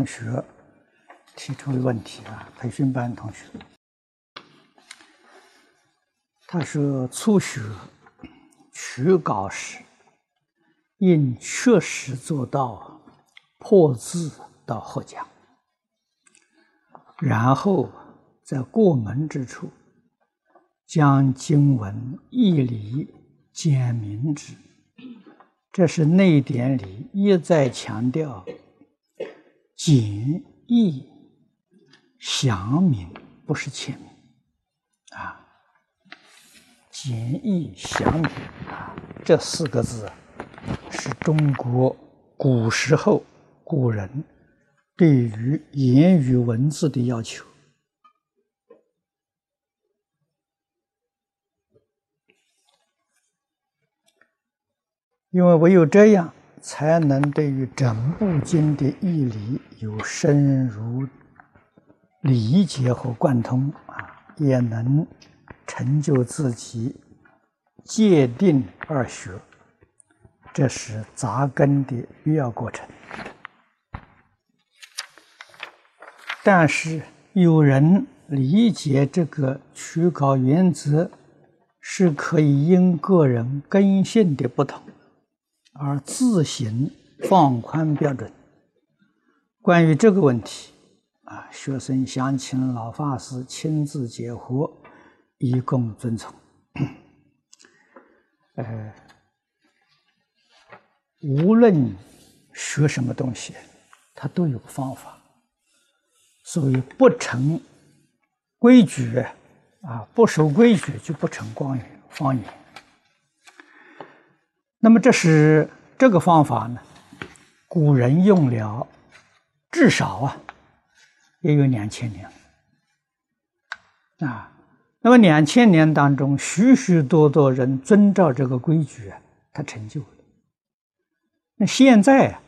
同学提出的问题啊，培训班同学，他说初学取稿时，应确实做到破字到合讲，然后在过门之处将经文义理简明之。这是内典里一再强调。简易详明不是浅明啊，简易详明啊，这四个字是中国古时候古人对于言语文字的要求，因为唯有这样。才能对于整部经的义理有深入理解和贯通啊，也能成就自己界定二学，这是扎根的必要过程。但是有人理解这个取稿原则，是可以因个人根性的不同。而自行放宽标准。关于这个问题，啊，学生想请老法师亲自解惑，以供遵从。呃，无论学什么东西，它都有方法。所以不成规矩，啊，不守规矩就不成光言方言。那么这是这个方法呢？古人用了至少啊，也有两千年啊。那么两千年当中，许许多多人遵照这个规矩啊，他成就了。那现在啊，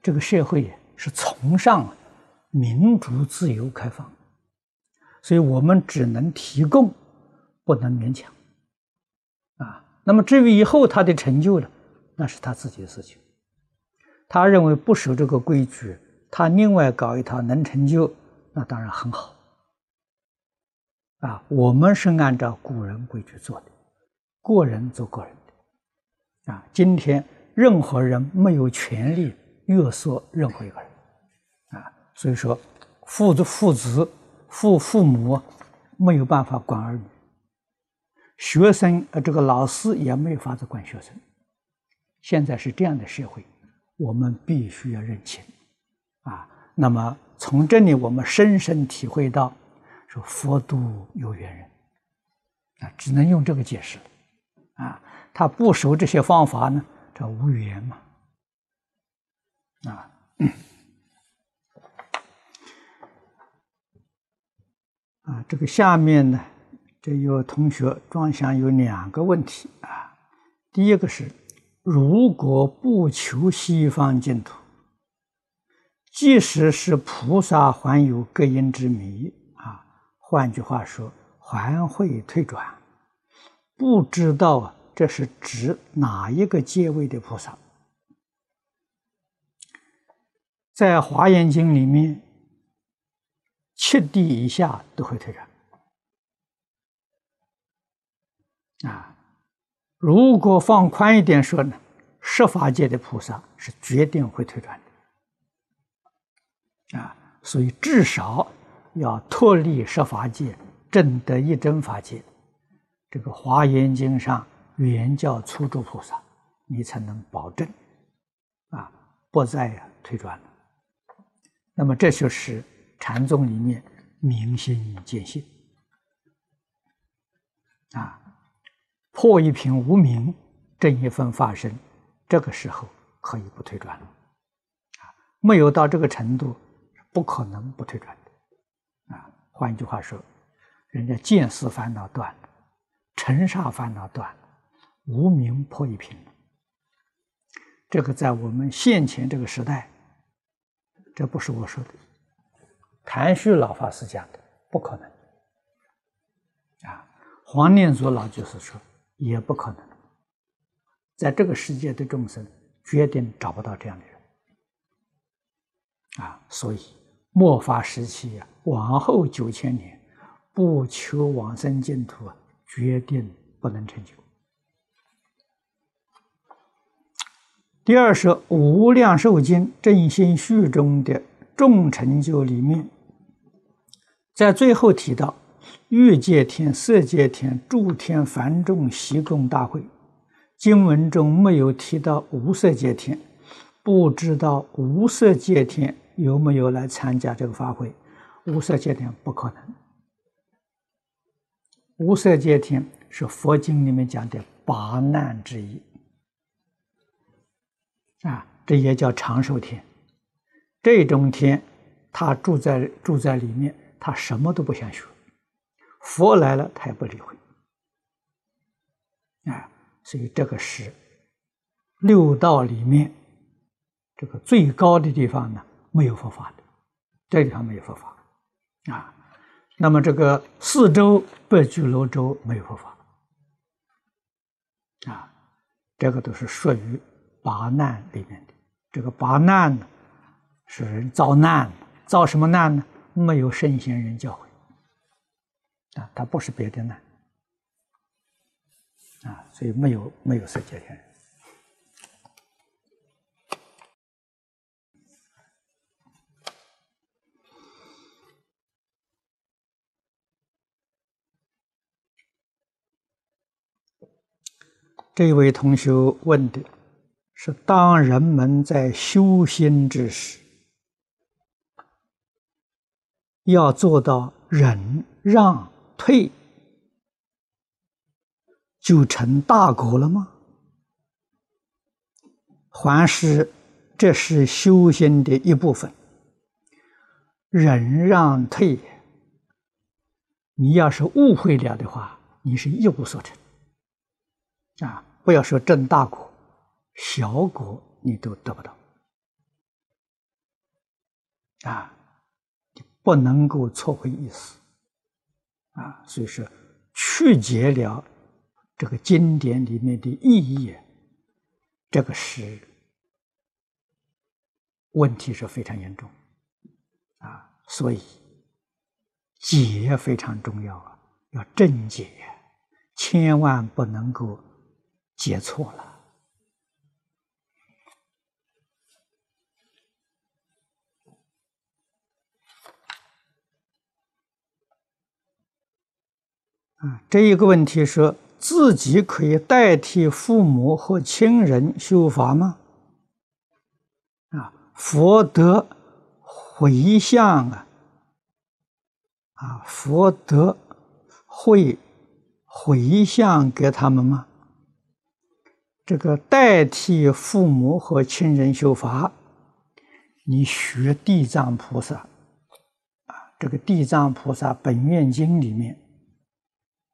这个社会是崇尚民主、自由、开放，所以我们只能提供，不能勉强啊。那么至于以后他的成就了。那是他自己的事情。他认为不守这个规矩，他另外搞一套能成就，那当然很好。啊，我们是按照古人规矩做的，个人做个人的。啊，今天任何人没有权利约束任何一个人。啊，所以说，父子、父子、父父母没有办法管儿女，学生呃，这个老师也没有法子管学生。现在是这样的社会，我们必须要认清，啊，那么从这里我们深深体会到，说佛度有缘人，啊，只能用这个解释，啊，他不熟这些方法呢，这无缘嘛，啊，啊，这个下面呢，这有同学装箱有两个问题。啊，第一个是。如果不求西方净土，即使是菩萨，还有隔音之谜啊。换句话说，还会退转，不知道这是指哪一个阶位的菩萨。在《华严经》里面，七地以下都会退转啊。如果放宽一点说呢，十法界的菩萨是决定会退转的，啊，所以至少要脱离十法界，证得一真法界，这个《华严经》上原教初住菩萨，你才能保证，啊，不再退转了。那么这就是禅宗里面明心见性，啊。破一品无名，正一分法身，这个时候可以不退转了，啊，没有到这个程度，不可能不退转的，啊，换句话说，人家见思烦恼断了，尘沙烦恼断了，无名破一品了，这个在我们现前这个时代，这不是我说的，谭旭老法师讲的，不可能，啊，黄念祖老就是说。也不可能，在这个世界的众生，决定找不到这样的人啊，所以末法时期啊，往后九千年，不求往生净土啊，决定不能成就。第二是《无量寿经》正心序中的众成就里面，在最后提到欲界天、色界天、诸天繁众习供大会，经文中没有提到无色界天，不知道无色界天有没有来参加这个法会？无色界天不可能，无色界天是佛经里面讲的八难之一。啊，这也叫长寿天。这种天，他住在住在里面，他什么都不想学。佛来了，他也不理会。啊，所以这个是六道里面这个最高的地方呢，没有佛法的，这地方没有佛法。啊，那么这个四周北俱罗洲没有佛法。啊，这个都是属于。八难里面的这个八难呢，是人遭难，遭什么难呢？没有圣贤人教诲啊，他不是别的呢啊，所以没有没有色界天。这位同学问的。是当人们在修心之时，要做到忍让退，就成大国了吗？还是这是修心的一部分？忍让退，你要是误会了的话，你是一无所成。啊，不要说正大国。小国你都得不到啊！不能够错会意思啊！所以说，曲解了这个经典里面的意义，这个是问题是非常严重啊！所以解非常重要啊，要正解，千万不能够解错了。啊，这一个问题是自己可以代替父母和亲人修法吗？啊，佛得回向啊，啊，佛得会回向给他们吗？这个代替父母和亲人修法，你学地藏菩萨啊，这个地藏菩萨本愿经里面。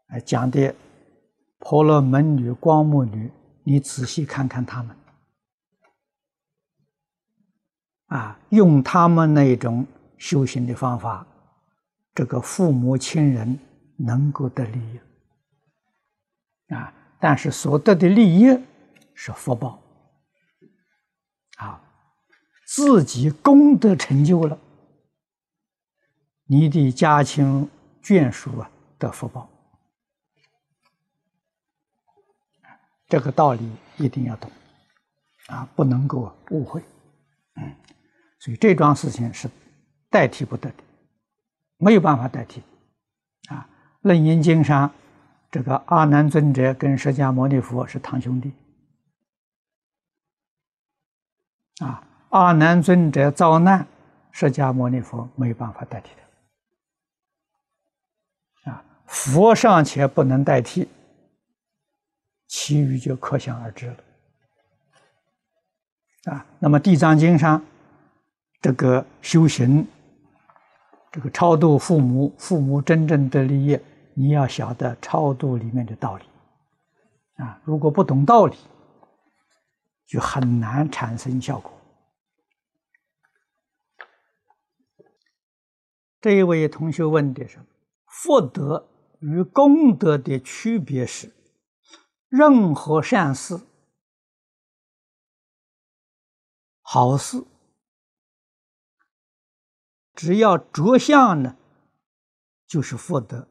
哎，讲的婆罗门女、光目女，你仔细看看他们，啊，用他们那种修行的方法，这个父母亲人能够得利益，啊，但是所得的利益是福报，啊，自己功德成就了，你的家亲眷属啊得福报。这个道理一定要懂，啊，不能够误会，所以这桩事情是代替不得的，没有办法代替，啊，《楞严经》上这个阿难尊者跟释迦牟尼佛是堂兄弟，啊，阿难尊者遭难，释迦牟尼佛没有办法代替的，啊，佛尚且不能代替。其余就可想而知了，啊，那么《地藏经》上这个修行，这个超度父母，父母真正的利益，你要晓得超度里面的道理，啊，如果不懂道理，就很难产生效果。这一位同学问的是：福德与功德的区别是？任何善事、好事，只要着相呢，就是福德；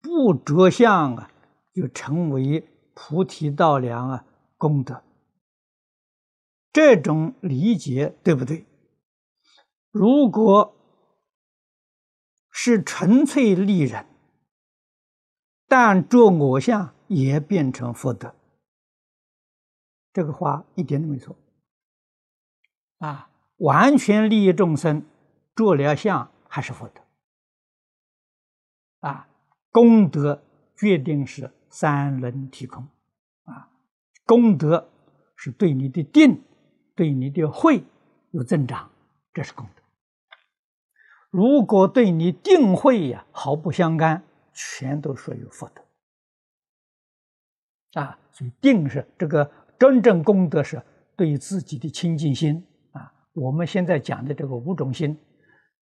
不着相啊，就成为菩提道良啊功德。这种理解对不对？如果是纯粹利人，但着我相也变成福德，这个话一点都没错。啊，完全利益众生，做了相还是福德。啊，功德决定是三轮体空。啊，功德是对你的定。对你的慧有增长，这是功德。如果对你定慧呀毫不相干，全都属于福德。啊，所以定是这个真正功德是对自己的清净心啊。我们现在讲的这个五种心：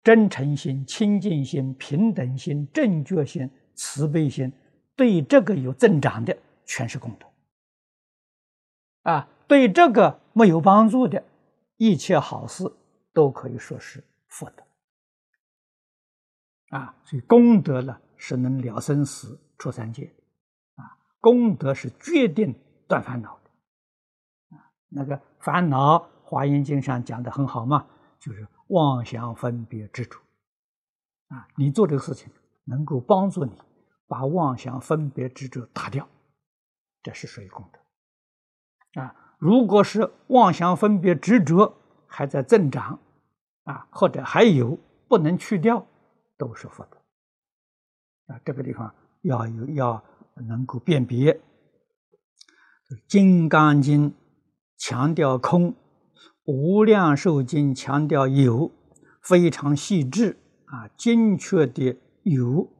真诚心、清净心、平等心、正觉心、慈悲心，对这个有增长的，全是功德。啊。对这个没有帮助的一切好事，都可以说是福德啊。所以功德呢，是能了生死、出三界。功德是决定断烦恼的啊。那个烦恼，《华严经》上讲的很好嘛，就是妄想分别执着啊。你做这个事情，能够帮助你把妄想分别执着打掉，这是属于功德啊。如果是妄想分别执着还在增长，啊，或者还有不能去掉，都是福德。啊，这个地方要有要能够辨别。《金刚经》强调空，《无量寿经》强调有，非常细致啊，精确的有。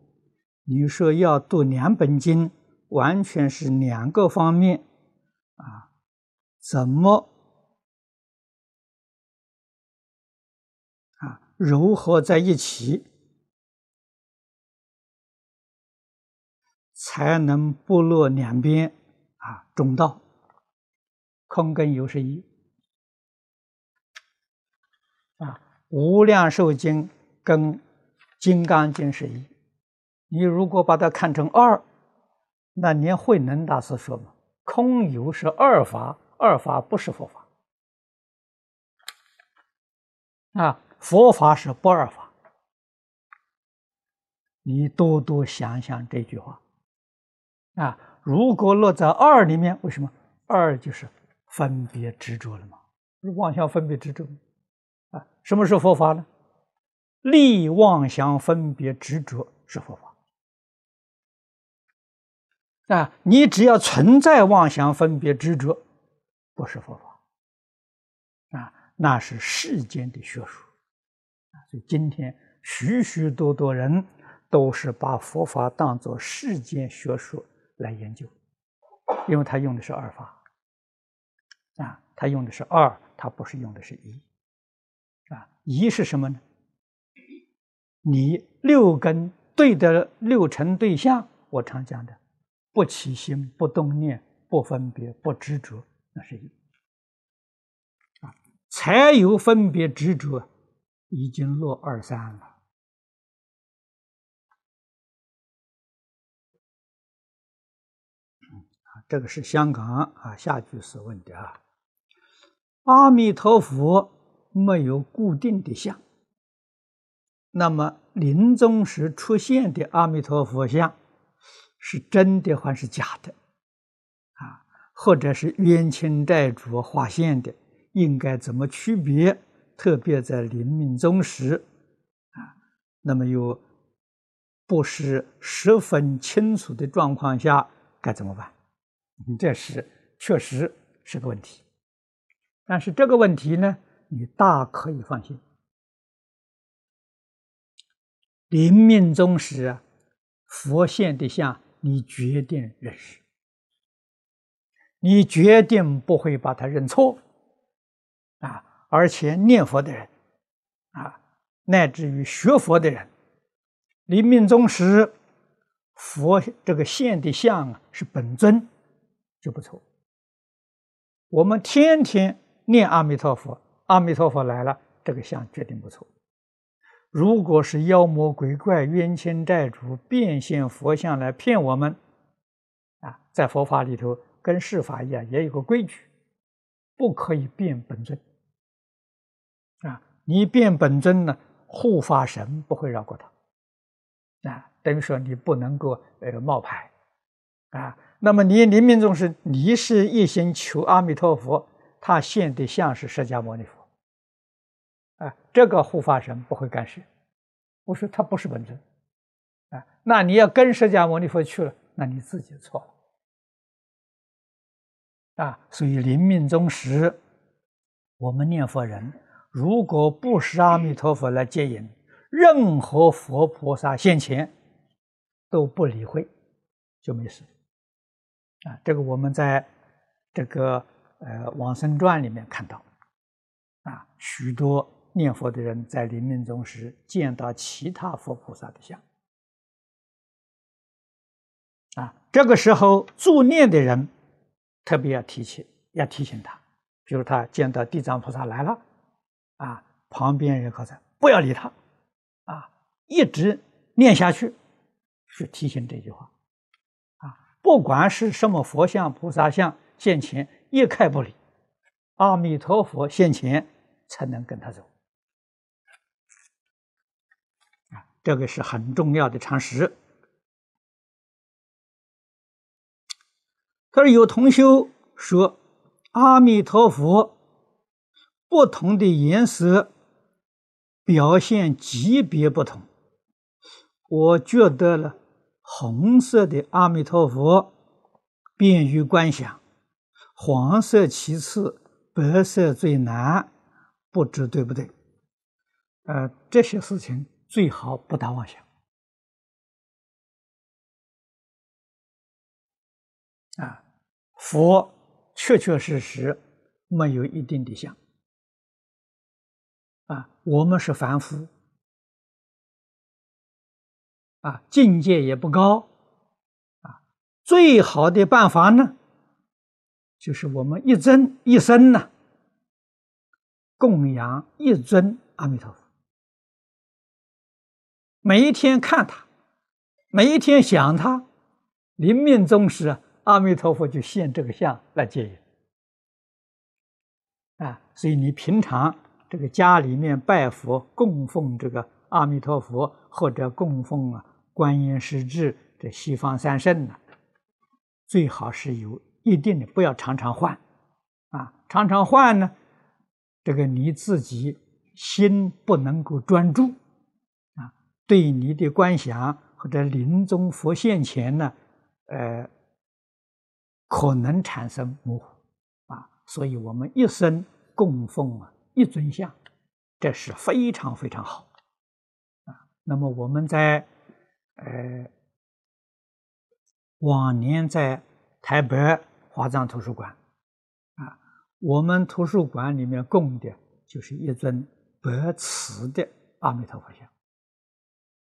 你说要读两本经，完全是两个方面啊。怎么啊？柔合在一起，才能不落两边啊？中道，空跟有是一啊。无量寿经跟金刚经是一，你如果把它看成二，那连慧能大师说嘛，空有是二法。二法不是佛法啊，佛法是不二法。你多多想想这句话啊。如果落在二里面，为什么二就是分别执着了嘛？妄想分别执着啊？什么是佛法呢？立妄想分别执着是佛法啊。你只要存在妄想分别执着。不是佛法啊，那是世间的学术啊。所以今天许许多多人都是把佛法当做世间学术来研究，因为他用的是二法啊，他用的是二，他不是用的是一啊。一是什么呢？你六根对的六尘对象，我常讲的，不起心、不动念、不分别、不执着。那是一啊，才有分别执着，已经落二三了。这个是香港啊，下句是问的啊。阿弥陀佛没有固定的像，那么临终时出现的阿弥陀佛像，是真的还是假的？啊或者是冤亲债主划线的，应该怎么区别？特别在临命终时，啊，那么又不是十分清楚的状况下，该怎么办？你这是确实是个问题。但是这个问题呢，你大可以放心。临命终时，佛现的相，你决定认识。你决定不会把它认错，啊！而且念佛的人，啊，乃至于学佛的人，临命终时，佛这个现的相啊是本尊，就不错。我们天天念阿弥陀佛，阿弥陀佛来了，这个相决定不错。如果是妖魔鬼怪、冤亲债主变现佛像来骗我们，啊，在佛法里头跟世法一样，也有个规矩，不可以变本尊。啊，你变本尊呢，护法神不会饶过他。啊，等于说你不能够呃冒牌。啊，那么你临命终时，你是一心求阿弥陀佛，他现的像是释迦牟尼佛。啊，这个护法神不会干涉。我说他不是本尊，啊，那你要跟释迦牟尼佛去了，那你自己错了。啊，所以临命终时，我们念佛人如果不是阿弥陀佛来接引，任何佛菩萨现前都不理会，就没事。啊，这个我们在这个呃《往生传》里面看到，啊，许多念佛的人在临命终时见到其他佛菩萨的像，啊，这个时候助念的人特别要提起，要提醒他，比如他见到地藏菩萨来了，啊，旁边人可在不要理他，啊，一直念下去，是提醒这句话。不管是什么佛像、菩萨像现前，一概不理。阿弥陀佛现前，才能跟他走。啊，这个是很重要的常识。他说有同修说，阿弥陀佛不同的颜色表现级别不同，我觉得了。红色的阿弥陀佛便于观想，黄色其次，白色最难，不知对不对？呃，这些事情最好不打妄想。啊，佛确确实实没有一定的相。啊，我们是凡夫。啊，境界也不高，啊，最好的办法呢，就是我们一尊一生呢，供养一尊阿弥陀佛，每一天看他，每一天想他，临命终时，阿弥陀佛就现这个相来接引。啊，所以你平常这个家里面拜佛供奉这个阿弥陀佛，或者供奉啊。观音、师智这西方三圣呢，最好是有一定的，不要常常换，啊，常常换呢，这个你自己心不能够专注，啊，对你的观想或者临终佛现前呢，呃，可能产生模糊，啊，所以我们一生供奉啊一尊像，这是非常非常好，啊，那么我们在。呃，往年在台北华藏图书馆，啊，我们图书馆里面供的就是一尊白瓷的阿弥陀佛像，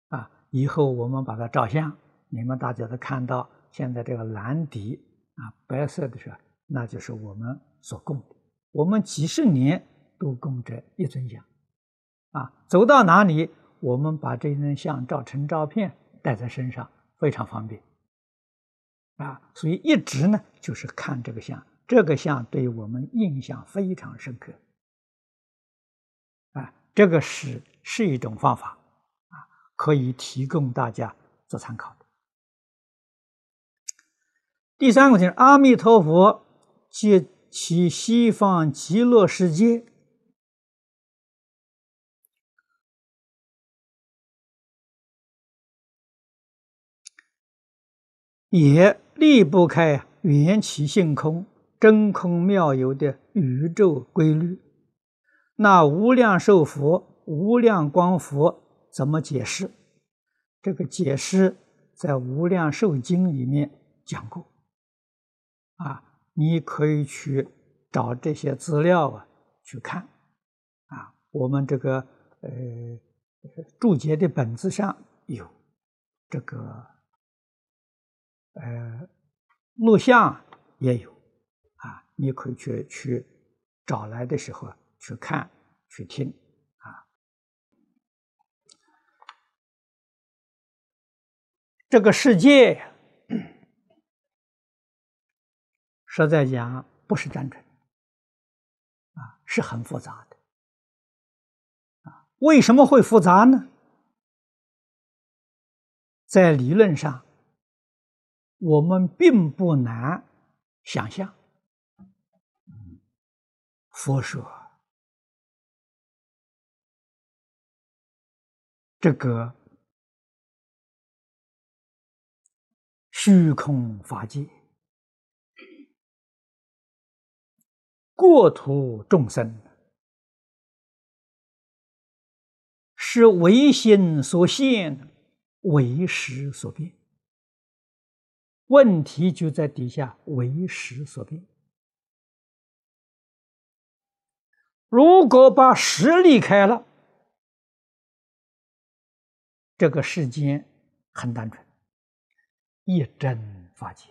啊，以后我们把它照相，你们大家都看到，现在这个蓝底啊，白色的是，那就是我们所供的，我们几十年都供这一尊像，啊，走到哪里，我们把这尊像照成照片。带在身上非常方便，啊，所以一直呢就是看这个像，这个像对我们印象非常深刻，啊，这个是是一种方法，啊，可以提供大家做参考。第三个就是阿弥陀佛借其西方极乐世界。也离不开缘起性空、真空妙有的宇宙规律。那无量寿佛、无量光佛怎么解释？这个解释在《无量寿经》里面讲过。啊，你可以去找这些资料啊，去看。啊，我们这个呃注解的本子上有这个。呃，录像也有啊，你可以去去找来的时候去看、去听啊。这个世界，实在讲不是单纯，啊，是很复杂的啊。为什么会复杂呢？在理论上。我们并不难想象。佛说。这个虚空法界，过土众生是唯心所现，唯识所变。问题就在底下，为时所变。如果把时离开了。这个世间很单纯，一真法界。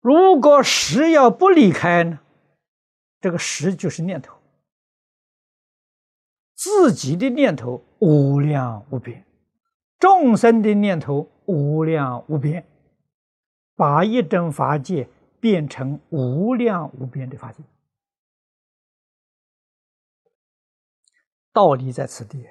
如果识要不离开呢？这个识就是念头，自己的念头无量无边，众生的念头无量无边，把一真法界变成无量无边的法界，道理在此地。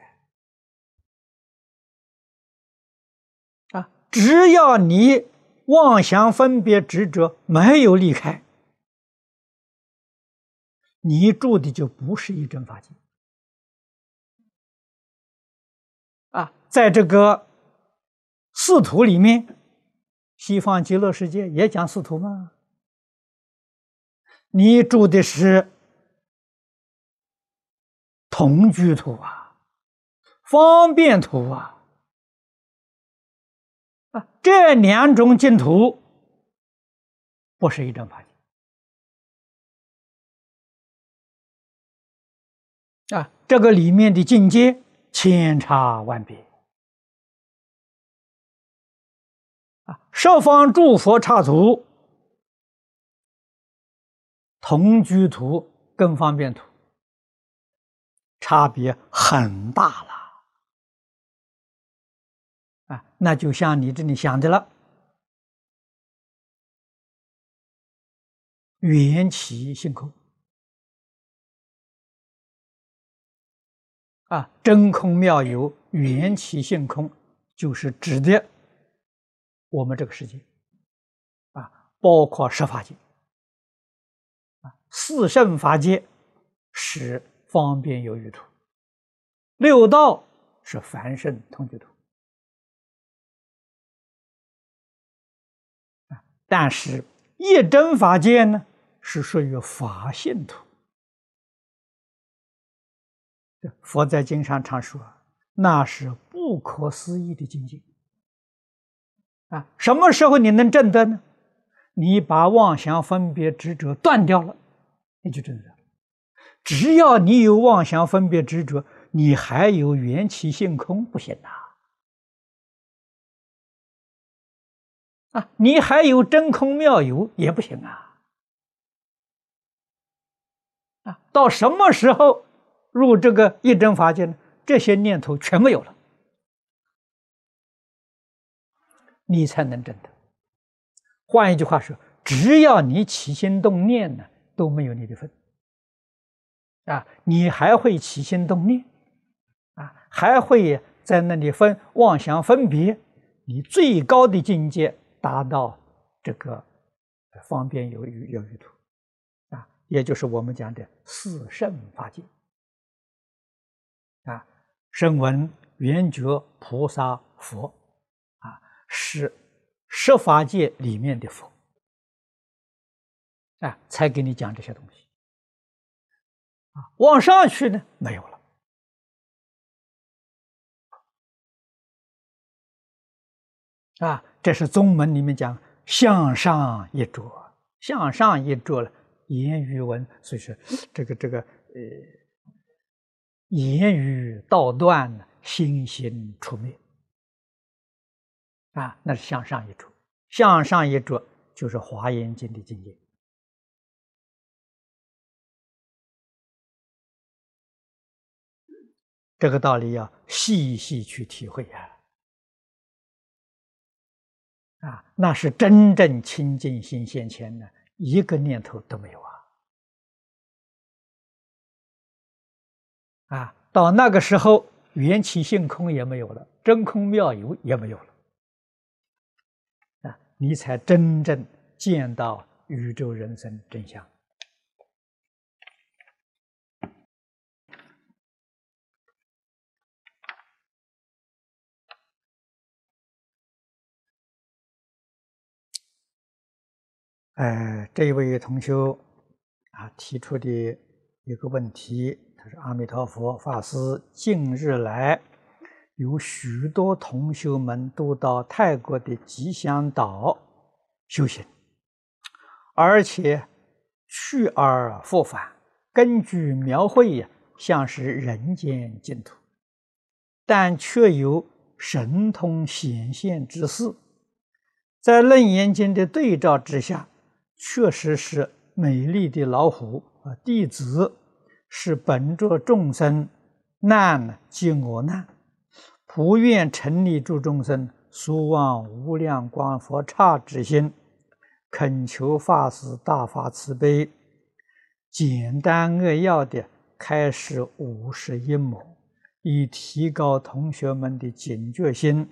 啊只要你妄想分别执着没有离开，你住的就不是一真法界啊！在这个四土里面，西方极乐世界也讲四土吗？你住的是同居土啊，方便土啊。这两种净土不是一种法啊！这个里面的境界千差万别十方诸佛刹土、同居图跟方便图。差别很大了。啊，那就像你这里想的了，缘起性空。啊，真空妙有，缘起性空，就是指的我们这个世界啊，包括十法界啊，四圣法界是方便有余土，六道是凡圣同居土。但是，一真法界呢，是属于法性土。佛在经上常说，那是不可思议的境界。啊，什么时候你能证得呢？你把妄想分别执着断掉了，你就证得。只要你有妄想分别执着，你还有缘起性空，不行呐。啊，你还有真空妙有也不行啊！啊，到什么时候入这个一真法界呢？这些念头全没有了，你才能证得。换一句话说，只要你起心动念呢，都没有你的份。啊，你还会起心动念，啊，还会在那里分妄想分别，你最高的境界。达到这个方便有余有余土啊，也就是我们讲的四圣法界啊，声闻、缘觉、菩萨、佛，是十法界里面的佛啊，才给你讲这些东西啊，往上去呢没有了啊。这是宗门里面讲向上一着，向上一着了，言语文，所以说这个这个呃，言语道断，心行出灭啊，那是向上一着，向上一着就是华严经的境界，这个道理要细细去体会啊。啊，那是真正清净心现前的，一个念头都没有啊！啊，到那个时候，缘起性空也没有了，真空妙有也没有了，你才真正见到宇宙人生真相。哎，这位同学啊提出的一个问题，他说：“阿弥陀佛，法师，近日来有许多同学们都到泰国的吉祥岛修行，而且去而复返，根据描绘呀，像是人间净土，但却有神通显现之事，在楞严经的对照之下。”确实是美丽的老虎啊！弟子是本着众生难，即我难，不愿成立诸众生，所望无量光佛刹之心，恳求法师大发慈悲，简单扼要的开始五十一幕，以提高同学们的警觉心，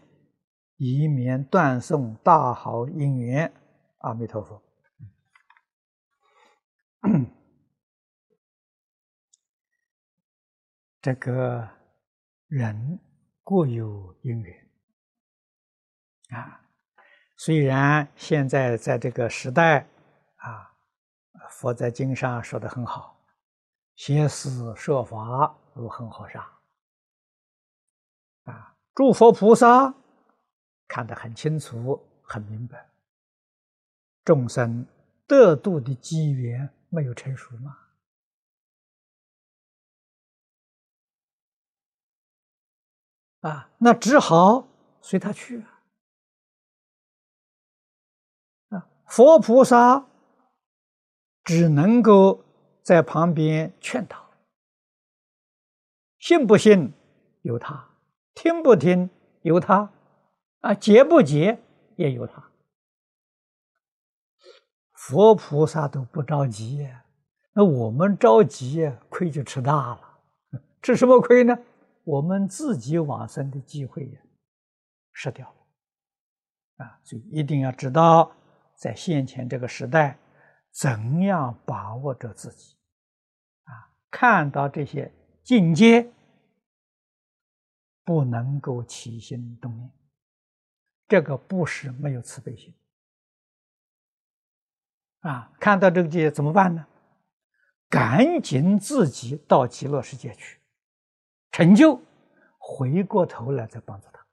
以免断送大好姻缘。阿弥陀佛。这个人各有因缘啊，虽然现在在这个时代啊，佛在经上说的很好，先思设法如恒河沙啊，诸佛菩萨看得很清楚、很明白，众生得度的机缘。没有成熟吗？啊，那只好随他去啊！啊，佛菩萨只能够在旁边劝导，信不信由他，听不听由他，啊，结不结也由他。佛菩萨都不着急，那我们着急，亏就吃大了。吃什么亏呢？我们自己往生的机会呀，失掉了。啊，所以一定要知道，在现前这个时代，怎样把握着自己。啊，看到这些境界，不能够起心动念，这个不是没有慈悲心。啊，看到这个界怎么办呢？赶紧自己到极乐世界去成就，回过头来再帮助他。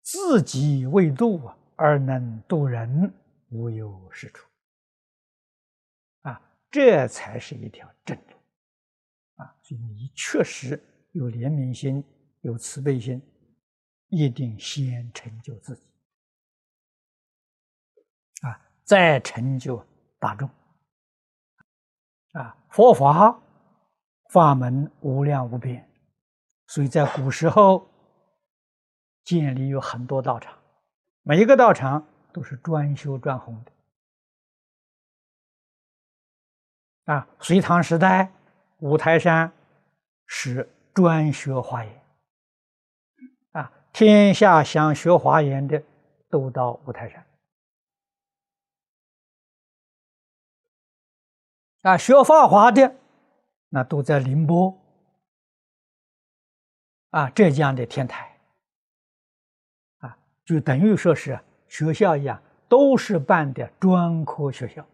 自己未度啊，而能度人，无有是处。啊，这才是一条正路。啊，所以你确实有怜悯心，有慈悲心，一定先成就自己。啊再成就大众啊！佛法法门无量无边，所以在古时候建立有很多道场，每一个道场都是专修专弘的啊。隋唐时代五台山是专学华严啊，天下想学华严的都到五台山。啊，学法华的那都在宁波，啊，浙江的天台，啊，就等于说是学校一样，都是办的专科学校。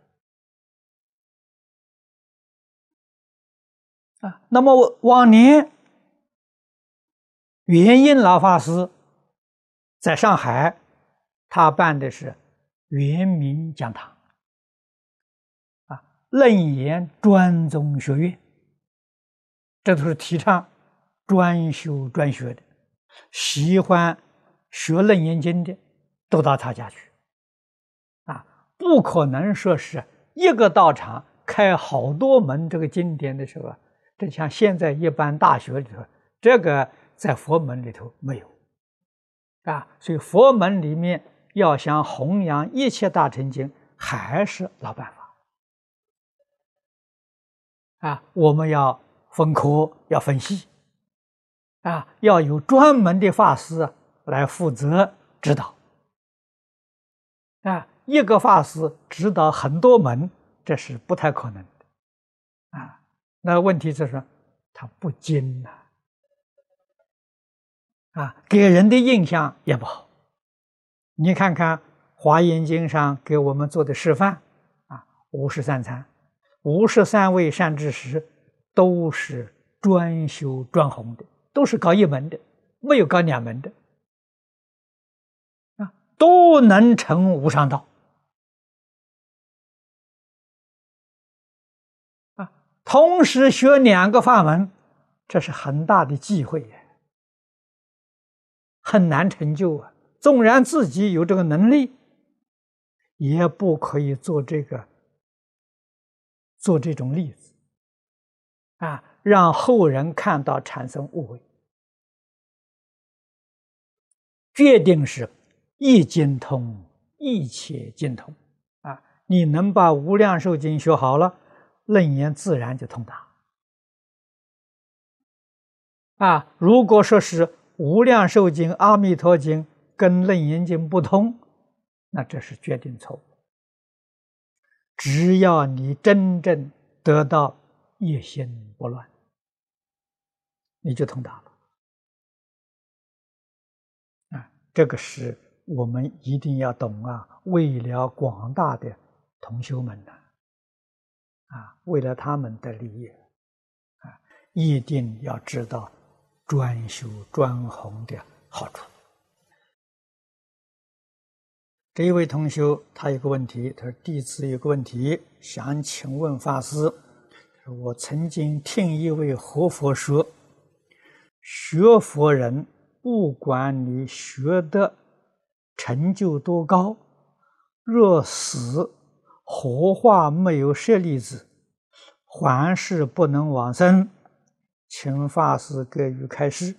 啊，那么往年元印老法师在上海，他办的是圆明讲堂。楞严专宗学院，这都是提倡专修专学的。喜欢学楞严经的，都到他家去。啊，不可能说是一个道场开好多门这个经典的时候，这像现在一般大学里头，这个在佛门里头没有。啊，所以佛门里面要想弘扬一切大乘经，还是老办法啊！我们要分科，要分析啊，要有专门的法师来负责指导啊。一个法师指导很多门，这是不太可能的啊。那问题就是他不精呐，啊，给人的印象也不好。你看看《华严经》上给我们做的示范，啊，五十三参，五十三位善知识都是专修专弘的，都是搞一门的，没有搞两门的，啊，都能成无上道，啊，同时学两个法门，这是很大的忌讳呀，很难成就啊。纵然自己有这个能力，也不可以做这个，做这种例子，啊，让后人看到产生误会。决定是一精通，一切精通，啊，你能把《无量寿经》学好了，楞严自然就通达。啊，如果说是《无量寿经》《阿弥陀经》。跟楞严经不通，那这是决定错误。只要你真正得到一心不乱，你就通达了。啊，这个是我们一定要懂啊！为了广大的同修们呢，啊，为了他们的利益，啊，一定要知道专修专弘的好处。这一位同修，他有个问题，他说：“弟子有个问题，想请问法师。我曾经听一位活佛说，学佛人不管你学的成就多高，若死活化没有舍利子，还是不能往生。请法师给予开示。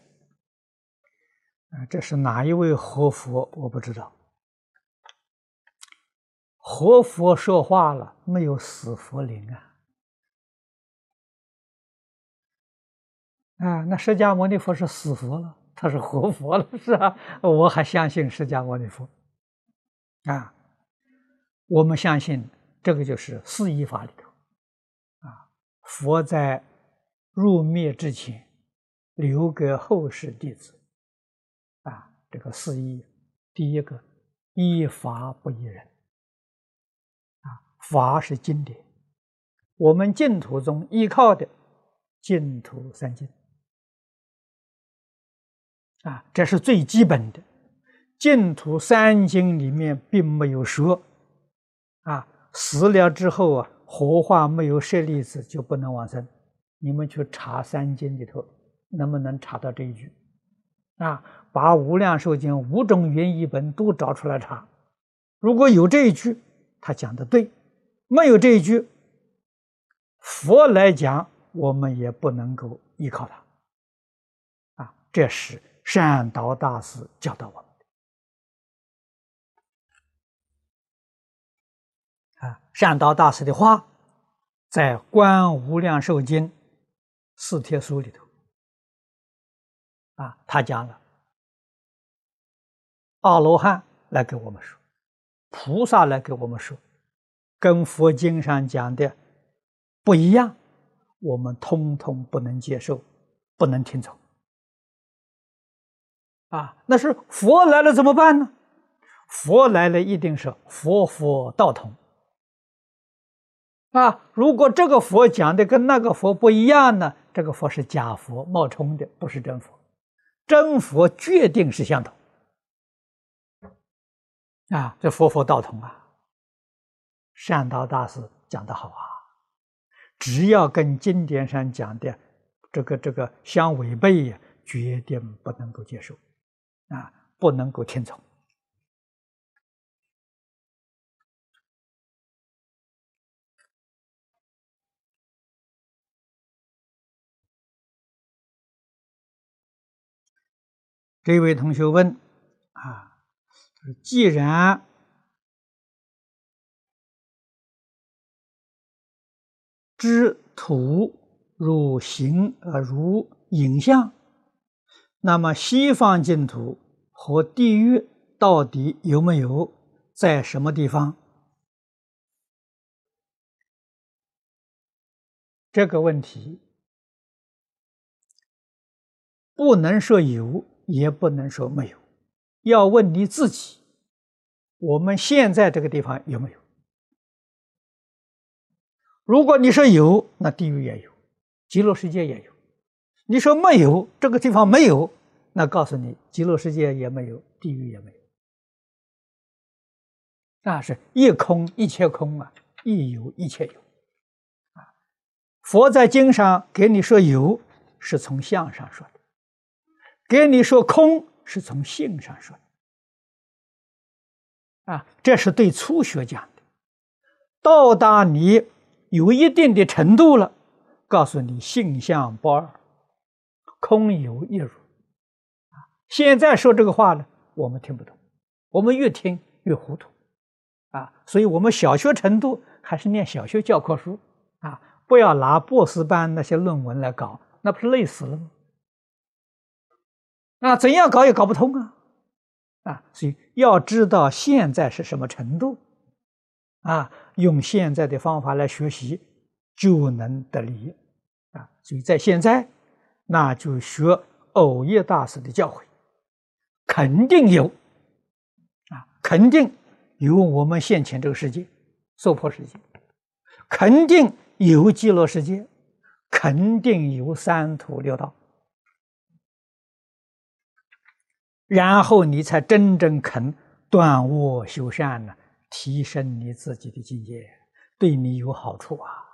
啊，这是哪一位活佛？我不知道。”活佛说话了，没有死佛灵啊！啊，那释迦牟尼佛是死佛了，他是活佛了，是吧？我还相信释迦牟尼佛啊！我们相信这个就是四依法里头啊，佛在入灭之前留给后世弟子啊，这个四依，第一个依法不依人。啊法是经典，我们净土中依靠的净土三经啊，这是最基本的。净土三经里面并没有说啊，死了之后啊，活化没有舍利子就不能往生。你们去查三经里头，能不能查到这一句？啊，把《无量寿经》五种原译本都找出来查，如果有这一句，他讲的对。没有这一句，佛来讲，我们也不能够依靠他。啊，这是善导大师教导我们的。啊，善导大师的话，在《观无量寿经》四帖书里头，啊，他讲了，阿罗汉来给我们说，菩萨来给我们说。跟佛经上讲的不一样，我们通通不能接受，不能听从。啊，那是佛来了怎么办呢？佛来了一定是佛佛道同。啊，如果这个佛讲的跟那个佛不一样呢？这个佛是假佛冒充的，不是真佛。真佛决定是相同。啊，这佛佛道同啊。善导大师讲的好啊，只要跟经典上讲的这个这个相违背呀，决定不能够接受，啊，不能够听从。这位同学问啊，既然知土如形呃如影像，那么西方净土和地狱到底有没有在什么地方？这个问题不能说有，也不能说没有，要问你自己：我们现在这个地方有没有？如果你说有，那地狱也有，极乐世界也有；你说没有，这个地方没有，那告诉你，极乐世界也没有，地狱也没有。那是一空一切空啊，一有一切有啊。佛在经上给你说有，是从相上说的；给你说空，是从性上说的。啊，这是对初学讲的。到达你。有一定的程度了，告诉你性相不二，空有一如。啊，现在说这个话呢，我们听不懂，我们越听越糊涂，啊，所以我们小学程度还是念小学教科书，啊，不要拿博士班那些论文来搞，那不是累死了吗？啊，怎样搞也搞不通啊，啊，所以要知道现在是什么程度。啊，用现在的方法来学习，就能得利啊！所以在现在，那就学偶业大师的教诲，肯定有啊，肯定有我们现前这个世界，娑婆世界，肯定有极乐世界，肯定有三途六道，然后你才真正肯断恶修善呢。提升你自己的境界，对你有好处啊！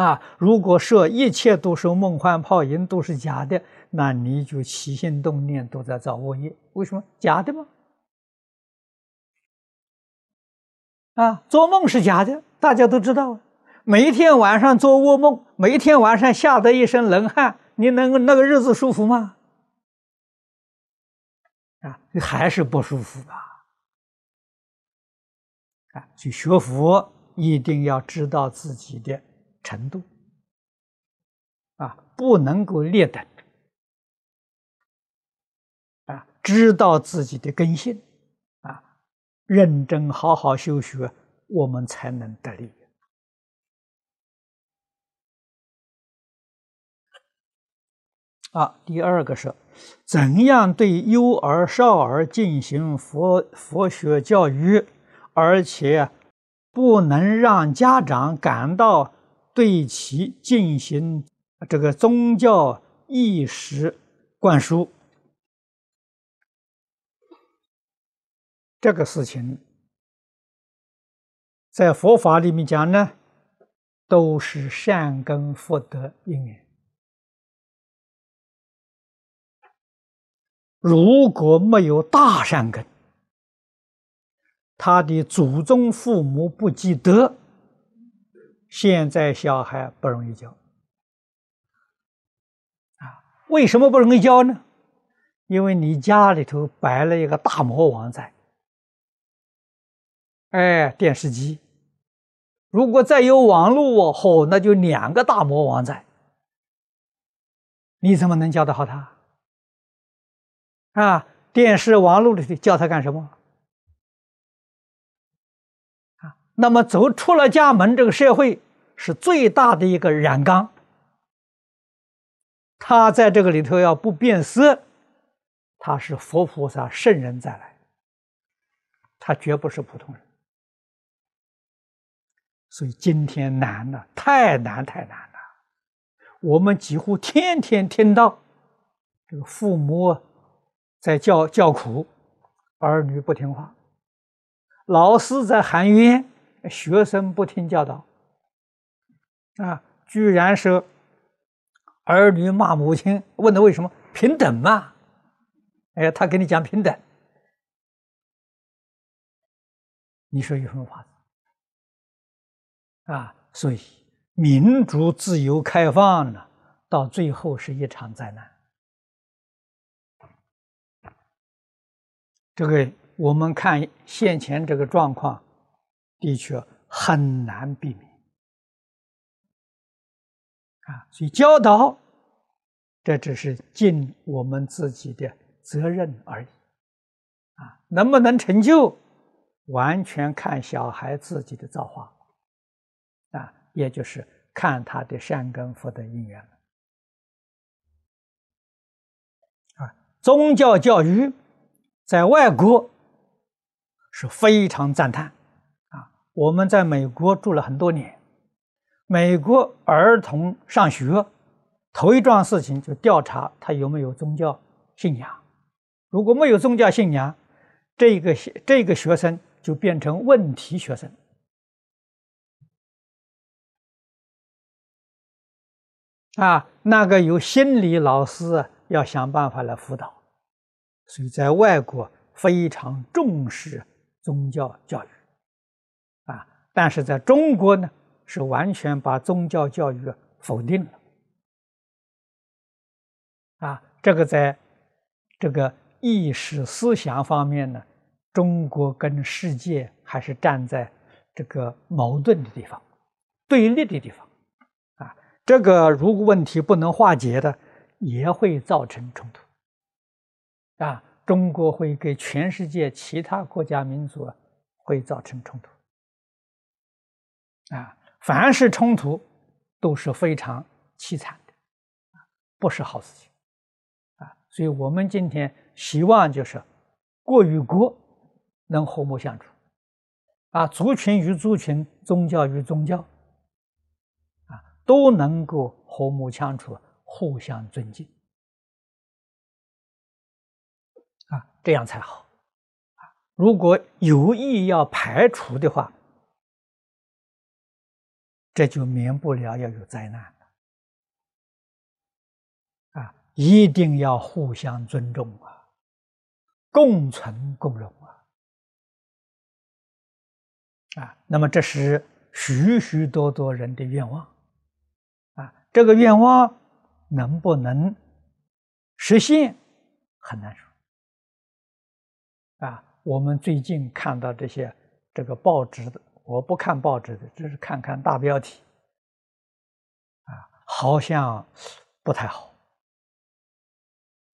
啊，如果说一切都是梦幻泡影，都是假的，那你就起心动念都在造恶业。为什么假的吗？啊，做梦是假的，大家都知道。每一天晚上做噩梦，每一天晚上吓得一身冷汗，你能那个日子舒服吗？啊，还是不舒服吧？啊，去学佛一定要知道自己的程度，啊，不能够劣等，啊，知道自己的根性，啊，认真好好修学，我们才能得力。啊，第二个是，怎样对幼儿、少儿进行佛佛学教育？而且不能让家长感到对其进行这个宗教意识灌输，这个事情在佛法里面讲呢，都是善根福德因缘。如果没有大善根，他的祖宗父母不积德，现在小孩不容易教啊？为什么不容易教呢？因为你家里头摆了一个大魔王在，哎，电视机，如果再有网络，嚯，那就两个大魔王在，你怎么能教得好他？啊，电视、网络里头教他干什么？那么走出了家门，这个社会是最大的一个染缸。他在这个里头要不变色，他是佛菩萨圣人再来，他绝不是普通人。所以今天难了，太难太难了。我们几乎天天听到这个父母在叫叫苦，儿女不听话，老师在喊冤。学生不听教导，啊，居然是儿女骂母亲，问他为什么平等嘛？哎，他跟你讲平等，你说有什么法子？啊，所以民主、自由、开放呢，到最后是一场灾难。这个我们看现前这个状况，的确很难避免啊。所以教导，这只是尽我们自己的责任而已啊。能不能成就，完全看小孩自己的造化啊，也就是看他的善根福德因缘了。宗教教育在外国是非常赞叹！我们在美国住了很多年，美国儿童上学头一桩事情就调查他有没有宗教信仰，如果没有宗教信仰，这个这个学生就变成问题学生啊！那个有心理老师。要想办法来辅导，所以在外国非常重视宗教教育，但是在中国呢，是完全把宗教教育否定了，啊，这个在这个意识思想方面呢，中国跟世界还是站在这个矛盾的地方、对立的地方，啊，这个如果问题不能化解的。也会造成冲突，啊，中国会给全世界其他国家民族会造成冲突，啊，凡是冲突都是非常凄惨的，不是好事情，啊，所以我们今天希望就是国与国能和睦相处，啊，族群与族群、宗教与宗教，啊，都能够和睦相处。互相尊敬啊，这样才好啊！如果有意要排除的话，这就免不了要有灾难啊！一定要互相尊重啊，共存共荣啊！啊，那么这是许许多多人的愿望啊，这个愿望。能不能实现很难说啊！我们最近看到这些这个报纸的，我不看报纸的，只是看看大标题啊，好像不太好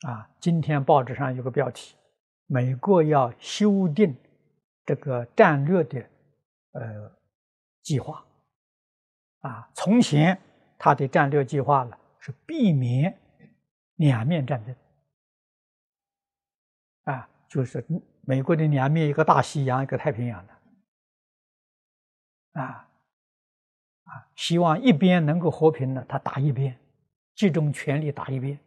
啊。今天报纸上有个标题：美国要修订这个战略的呃计划啊。从前他的战略计划呢。是避免两面战争啊，就是美国的两面，一个大西洋，一个太平洋的啊啊，希望一边能够和平呢，他打一边，集中全力打一边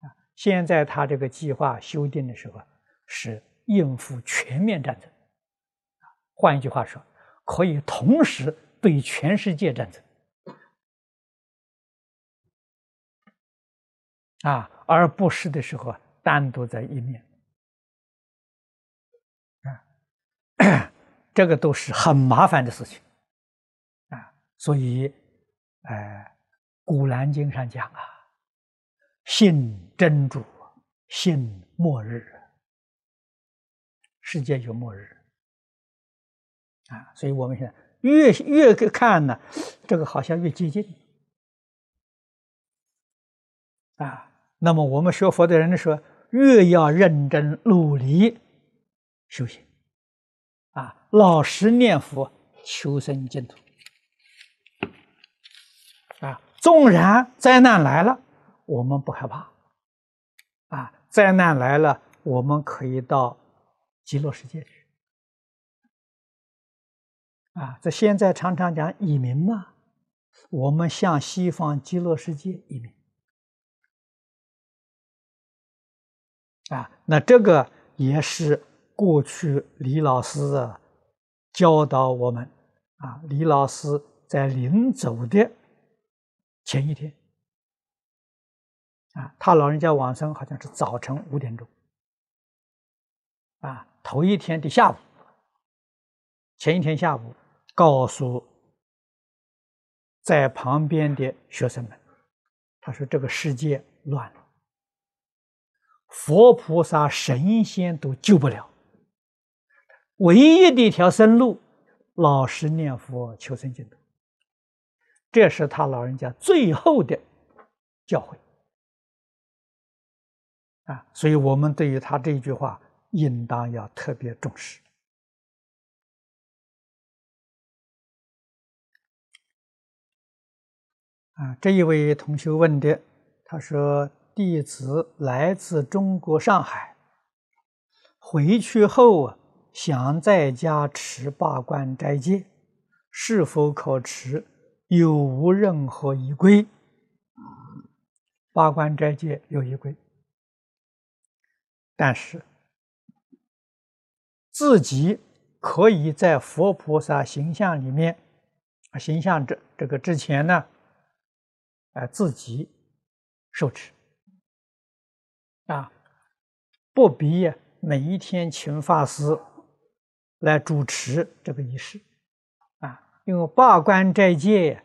啊。现在他这个计划修订的时候是应付全面战争换一句话说，可以同时对全世界战争。啊，而不是的时候单独在一面，啊，这个都是很麻烦的事情，啊，所以，呃，《古兰经》上讲啊，信真主，信末日，世界有末日，啊，所以我们现在越越看呢，这个好像越接近，啊。那么我们学佛的人说，越要认真努力修行，老实念佛，求生净土，啊，纵然灾难来了，我们不害怕，啊，灾难来了，我们可以到极乐世界去，啊，这现在常常讲移民嘛，我们向西方极乐世界移民。啊，那这个也是过去李老师啊教导我们啊。李老师在临走的前一天啊，他老人家往生好像是早晨五点钟啊，头一天的下午，前一天下午告诉在旁边的学生们，他说：“这个世界乱了。”佛菩萨、神仙都救不了，唯一的一条生路，老实念佛求生净土。这是他老人家最后的教诲啊！所以我们对于他这一句话，应当要特别重视。啊，这一位同学问的，他说：“弟子来自中国上海，回去后啊，想在家持八关斋戒，是否可持？有无任何依规？”八关斋戒有依规，但是自己可以在佛菩萨形象里面，形象这这个之前呢。啊，自己受持啊，不必每一天请法师来主持这个仪式。啊，因为八关斋戒，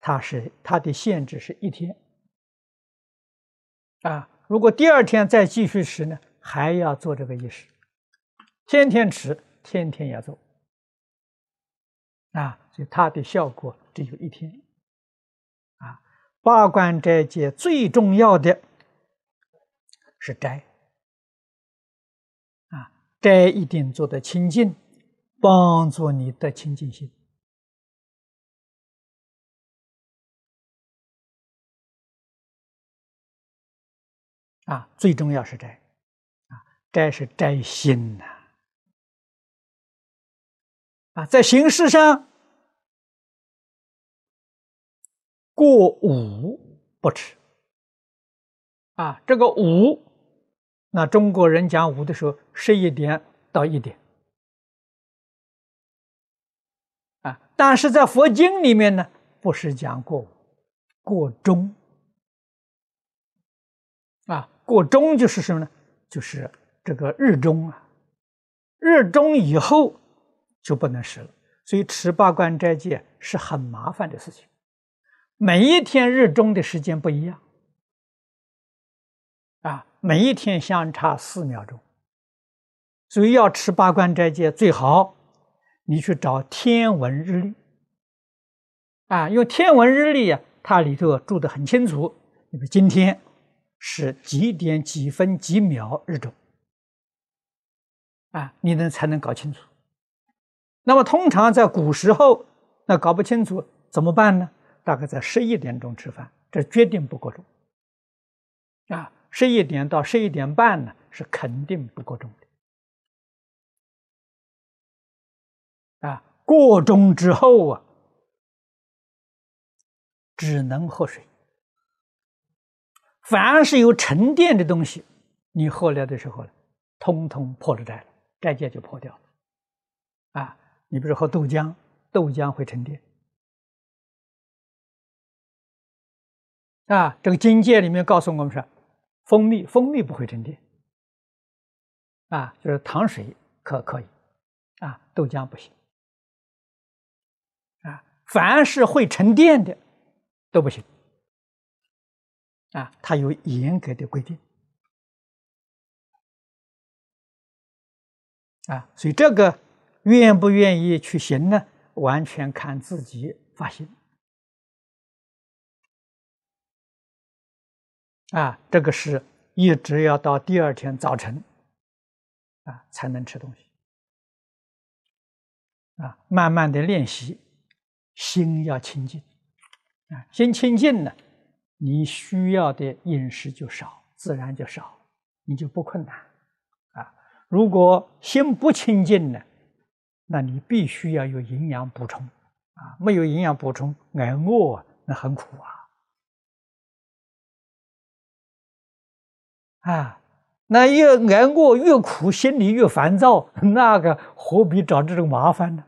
它是它的限制是一天。啊，如果第二天再继续持呢，还要做这个仪式，天天持，天天要做。啊，所以它的效果只有一天。八关斋戒最重要的是斋，斋一定做得清净，帮助你的清净心。啊，最重要是斋。啊，斋是斋心呐。啊，在形式上。过午不吃啊，这个午，那中国人讲午的时候，十一点到一点啊，但是在佛经里面呢，不是讲过午，过中啊，过中就是什么呢？就是这个日中啊，日中以后就不能食了，所以吃八关斋戒是很麻烦的事情。每一天日中的时间不一样，每一天相差四秒钟，所以要吃八关斋戒最好，你去找天文日历，啊，因为天文日历啊，它里头注的很清楚，你们今天是几点几分几秒日中，啊，你能才能搞清楚。那么通常在古时候，那搞不清楚怎么办呢？大概在十一点钟吃饭，这决定不过钟。啊，十一点到十一点半呢，是肯定不过钟的。啊，过钟之后啊，只能喝水。凡是有沉淀的东西，你喝了的时候呢，通通破了债了，债界就破掉了。啊，你比如喝豆浆，豆浆会沉淀。啊，这个经界里面告诉我们说，蜂蜜蜂蜜不会沉淀，啊，就是糖水可可以，啊，豆浆不行，啊，凡是会沉淀的都不行，啊，它有严格的规定，啊，所以这个愿不愿意去行呢，完全看自己发心。啊，这个是一直要到第二天早晨，啊，才能吃东西。啊，慢慢的练习，心要清净，啊，心清净了，你需要的饮食就少，自然就少，你就不困难。啊，如果心不清净呢，那你必须要有营养补充，啊，没有营养补充，挨饿那很苦啊。啊，那越挨饿越苦，心里越烦躁，那个何必找这种麻烦呢？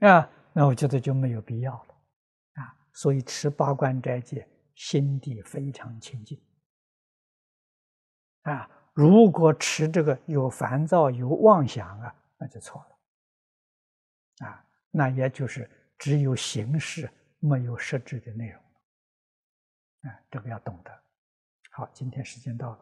啊，那我觉得就没有必要了。啊，所以持八关斋戒，心地非常清净。啊，如果持这个有烦躁、有妄想啊，那就错了。啊，那也就是只有形式，没有实质的内容。啊，这个要懂得。好，今天时间到了。